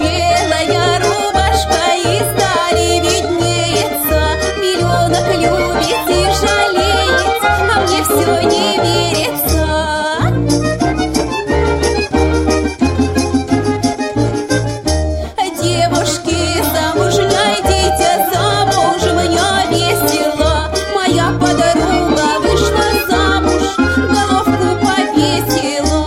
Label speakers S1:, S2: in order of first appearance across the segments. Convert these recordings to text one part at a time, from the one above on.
S1: белая рубашка издали виднеется. Миллионок любит Девушки, замуж не идите, замуж мне весело. Моя подруга вышла замуж, головку повесила.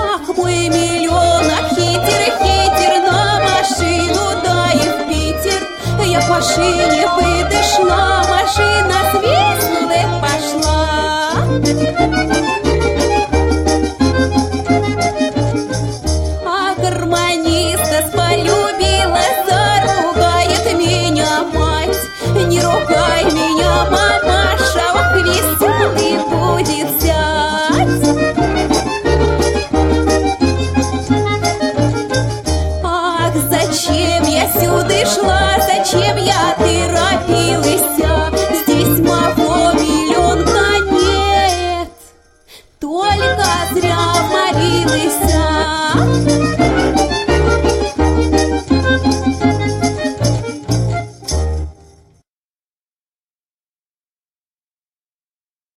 S1: Ах, мой миллионок хитер, хитер на машину, да и в Питер. Я по шине подошла, машина свистнула и пошла. Не ругай меня, мамаша, ох, веселый будет зять. Ах, зачем я сюда шла, зачем я торопилась? Здесь моего миллионка нет, только зря молилась.